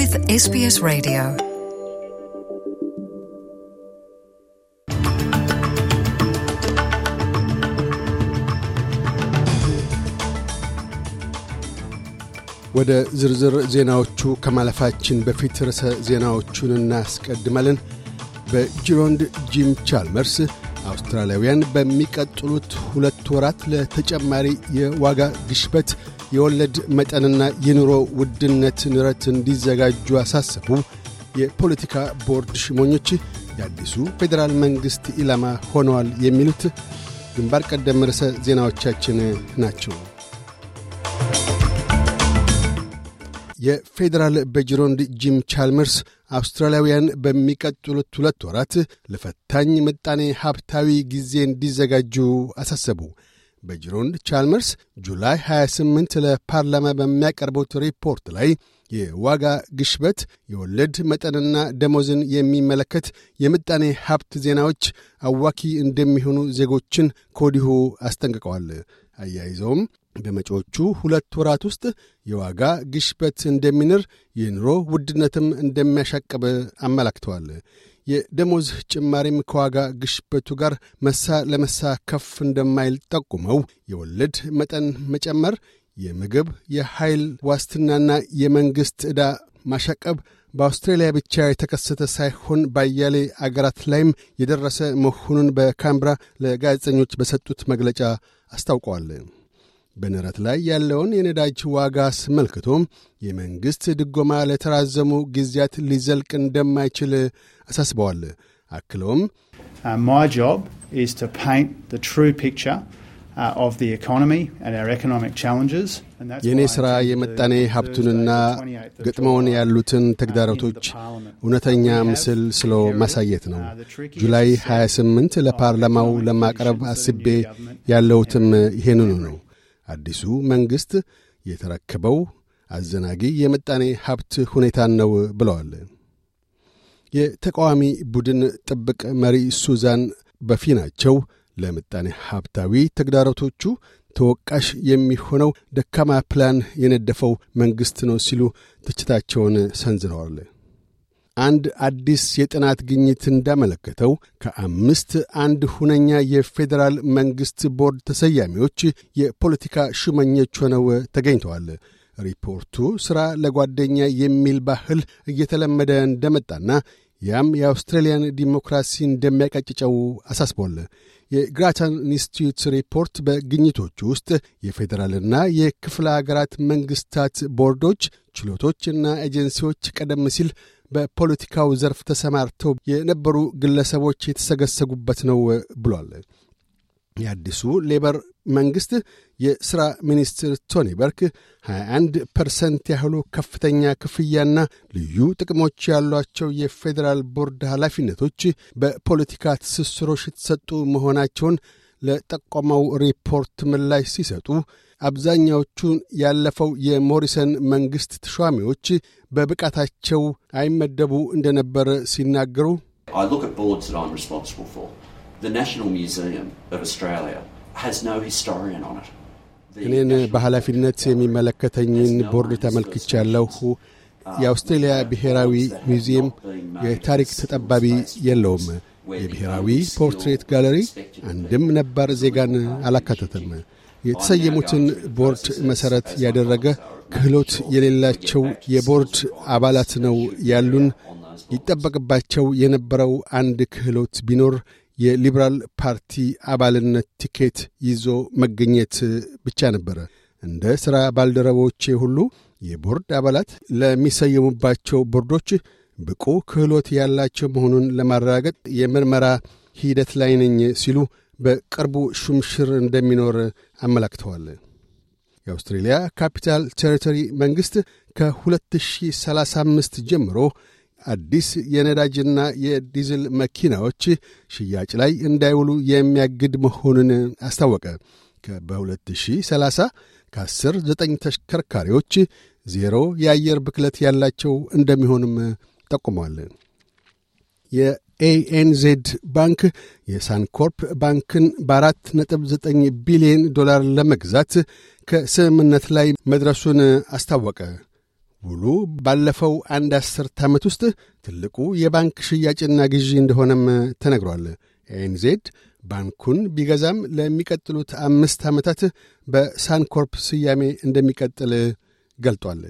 with SBS Radio. ወደ ዝርዝር ዜናዎቹ ከማለፋችን በፊት ርዕሰ ዜናዎቹን እናስቀድማለን። በጂሮንድ ጂም ቻልመርስ አውስትራሊያውያን በሚቀጥሉት ሁለት ወራት ለተጨማሪ የዋጋ ግሽበት የወለድ መጠንና የኑሮ ውድነት ንረት እንዲዘጋጁ አሳሰቡ። የፖለቲካ ቦርድ ሽሞኞች የአዲሱ ፌዴራል መንግሥት ኢላማ ሆነዋል። የሚሉት ግንባር ቀደም ርዕሰ ዜናዎቻችን ናቸው። የፌዴራል በጅሮንድ ጂም ቻልመርስ አውስትራሊያውያን በሚቀጥሉት ሁለት ወራት ለፈታኝ ምጣኔ ሀብታዊ ጊዜ እንዲዘጋጁ አሳሰቡ። በጅሮንድ ቻልመርስ ጁላይ 28 ለፓርላማ በሚያቀርቡት ሪፖርት ላይ የዋጋ ግሽበት፣ የወለድ መጠንና ደሞዝን የሚመለከት የምጣኔ ሀብት ዜናዎች አዋኪ እንደሚሆኑ ዜጎችን ከወዲሁ አስጠንቅቀዋል። አያይዘውም በመጪዎቹ ሁለት ወራት ውስጥ የዋጋ ግሽበት እንደሚንር፣ የኑሮ ውድነትም እንደሚያሻቅብ አመላክተዋል። የደሞዝ ጭማሪም ከዋጋ ግሽበቱ ጋር መሳ ለመሳ ከፍ እንደማይል ጠቁመው የወለድ መጠን መጨመር፣ የምግብ የኃይል ዋስትናና የመንግሥት ዕዳ ማሻቀብ በአውስትራሊያ ብቻ የተከሰተ ሳይሆን ባያሌ አገራት ላይም የደረሰ መሆኑን በካምብራ ለጋዜጠኞች በሰጡት መግለጫ አስታውቀዋል። በንረት ላይ ያለውን የነዳጅ ዋጋ አስመልክቶም የመንግሥት ድጎማ ለተራዘሙ ጊዜያት ሊዘልቅ እንደማይችል አሳስበዋል። አክለውም uh, የእኔ ሥራ do ሀብቱንና Thursday, 28th of ገጥመውን ያሉትን uh, ተግዳሮቶች. እውነተኛ ምስል ስሎ ማሳየት ነው። uh, ጁላይ set 28 of ለፓርላማው ለማቅረብ አስቤ ያለሁትም. ይሄንኑ ነው። አዲሱ መንግሥት የተረከበው አዘናጊ የምጣኔ ሀብት ሁኔታን ነው ብለዋል። የተቃዋሚ ቡድን ጥብቅ መሪ ሱዛን በፊናቸው ለምጣኔ ሀብታዊ ተግዳሮቶቹ ተወቃሽ የሚሆነው ደካማ ፕላን የነደፈው መንግሥት ነው ሲሉ ትችታቸውን ሰንዝረዋል። አንድ አዲስ የጥናት ግኝት እንዳመለከተው ከአምስት አንድ ሁነኛ የፌዴራል መንግሥት ቦርድ ተሰያሚዎች የፖለቲካ ሹመኞች ሆነው ተገኝተዋል። ሪፖርቱ ሥራ ለጓደኛ የሚል ባህል እየተለመደ እንደመጣና ያም የአውስትራሊያን ዲሞክራሲ እንደሚያቀጭጨው አሳስቧል። የግራታን ኢንስቲትዩት ሪፖርት በግኝቶቹ ውስጥ የፌዴራልና የክፍለ አገራት መንግሥታት ቦርዶች፣ ችሎቶችና ኤጀንሲዎች ቀደም ሲል በፖለቲካው ዘርፍ ተሰማርተው የነበሩ ግለሰቦች የተሰገሰጉበት ነው ብሏል። የአዲሱ ሌበር መንግሥት የሥራ ሚኒስትር ቶኒ በርክ 21 percent ያህሉ ከፍተኛ ክፍያና ልዩ ጥቅሞች ያሏቸው የፌዴራል ቦርድ ኃላፊነቶች በፖለቲካ ትስስሮች የተሰጡ መሆናቸውን ለጠቆመው ሪፖርት ምላሽ ሲሰጡ አብዛኛዎቹን ያለፈው የሞሪሰን መንግሥት ተሿሚዎች በብቃታቸው ይመደቡ እንደነበር ሲናገሩ እኔን በኃላፊነት የሚመለከተኝን ቦርድ ተመልክቻለሁ። name. የአውስትሬልያ ብሔራዊ ሚውዚየም የታሪክ ተጠባቢ የለውም። የብሔራዊ ፖርትሬት ጋለሪ አንድም ነባር ዜጋን አላካተተም። የተሰየሙትን ቦርድ መሠረት ያደረገ ክህሎት የሌላቸው የቦርድ አባላት ነው ያሉን። ይጠበቅባቸው የነበረው አንድ ክህሎት ቢኖር የሊበራል ፓርቲ አባልነት ቲኬት ይዞ መገኘት ብቻ ነበረ። እንደ ሥራ ባልደረቦቼ ሁሉ የቦርድ አባላት ለሚሰየሙባቸው ቦርዶች ብቁ ክህሎት ያላቸው መሆኑን ለማረጋገጥ የምርመራ ሂደት ላይ ነኝ ሲሉ በቅርቡ ሹምሽር እንደሚኖር አመላክተዋል። የአውስትሬልያ ካፒታል ቴሪቶሪ መንግሥት ከ2035 ጀምሮ አዲስ የነዳጅና የዲዝል መኪናዎች ሽያጭ ላይ እንዳይውሉ የሚያግድ መሆኑን አስታወቀ። በ2030 ከ10 ዘጠኝ ተሽከርካሪዎች ዜሮ የአየር ብክለት ያላቸው እንደሚሆንም ጠቁመዋል። የኤኤንዜድ ባንክ የሳንኮርፕ ባንክን በአራት ነጥብ ዘጠኝ ቢሊዮን ዶላር ለመግዛት ከስምምነት ላይ መድረሱን አስታወቀ። ውሉ ባለፈው አንድ አስርት ዓመት ውስጥ ትልቁ የባንክ ሽያጭና ግዢ እንደሆነም ተነግሯል። ኤኤንዜድ ባንኩን ቢገዛም ለሚቀጥሉት አምስት ዓመታት በሳንኮርፕ ስያሜ እንደሚቀጥል ገልጧል።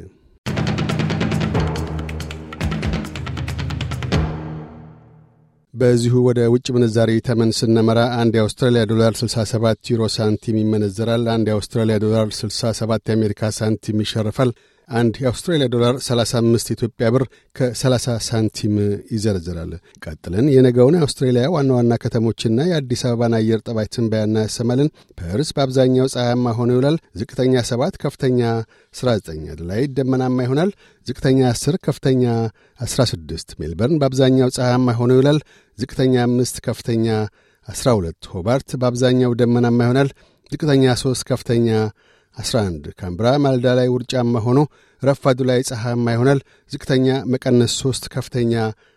በዚሁ ወደ ውጭ ምንዛሪ ተመን ስነመራ አንድ የአውስትራሊያ ዶላር 67 ዩሮ ሳንቲም ይመነዘራል። አንድ የአውስትራሊያ ዶላር 67 የአሜሪካ ሳንቲም ይሸርፋል። አንድ የአውስትራሊያ ዶላር 35 ኢትዮጵያ ብር ከ30 ሳንቲም ይዘረዝራል። ቀጥለን የነገውን የአውስትሬሊያ ዋና ዋና ከተሞችና የአዲስ አበባን አየር ጠባይ ትንበያ እናሰማለን። ፐርስ በአብዛኛው ፀሐያማ ሆኖ ይውላል። ዝቅተኛ 7 ከፍተኛ 19። አደላይድ ደመናማ ይሆናል። ዝቅተኛ 10 ከፍተኛ 16። ሜልበርን በአብዛኛው ፀሐያማ ሆኖ ይውላል። ዝቅተኛ 5 ከፍተኛ 12። ሆባርት በአብዛኛው ደመናማ ይሆናል። ዝቅተኛ 3 ከፍተኛ 11 ካንብራ ማልዳ ላይ ውርጫማ ሆኖ ረፋዱ ላይ ፀሐያማ ይሆናል። ዝቅተኛ መቀነስ 3 ከፍተኛ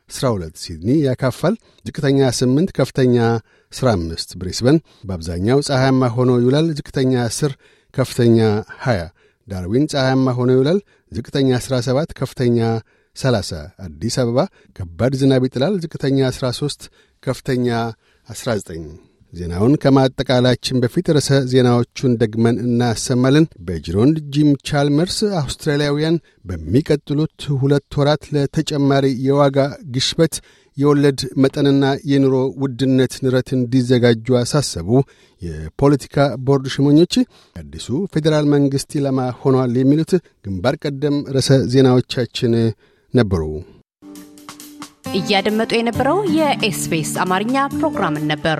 12 ሲድኒ ያካፋል። ዝቅተኛ 8 ከፍተኛ 15 ብሪስበን በአብዛኛው ፀሐያማ ሆኖ ይውላል። ዝቅተኛ 10 ከፍተኛ 20 ዳርዊን ፀሐያማ ሆኖ ይውላል። ዝቅተኛ 17 ከፍተኛ 30 አዲስ አበባ ከባድ ዝናብ ይጥላል። ዝቅተኛ 13 ከፍተኛ 19 ዜናውን ከማጠቃላችን በፊት ርዕሰ ዜናዎቹን ደግመን እናሰማለን። በጅሮንድ ጂም ቻልመርስ አውስትራሊያውያን በሚቀጥሉት ሁለት ወራት ለተጨማሪ የዋጋ ግሽበት፣ የወለድ መጠንና የኑሮ ውድነት ንረት እንዲዘጋጁ አሳሰቡ። የፖለቲካ ቦርድ ሹመኞች አዲሱ ፌዴራል መንግሥት ኢላማ ሆኗል። የሚሉት ግንባር ቀደም ርዕሰ ዜናዎቻችን ነበሩ። እያደመጡ የነበረው የኤስቢኤስ አማርኛ ፕሮግራምን ነበር።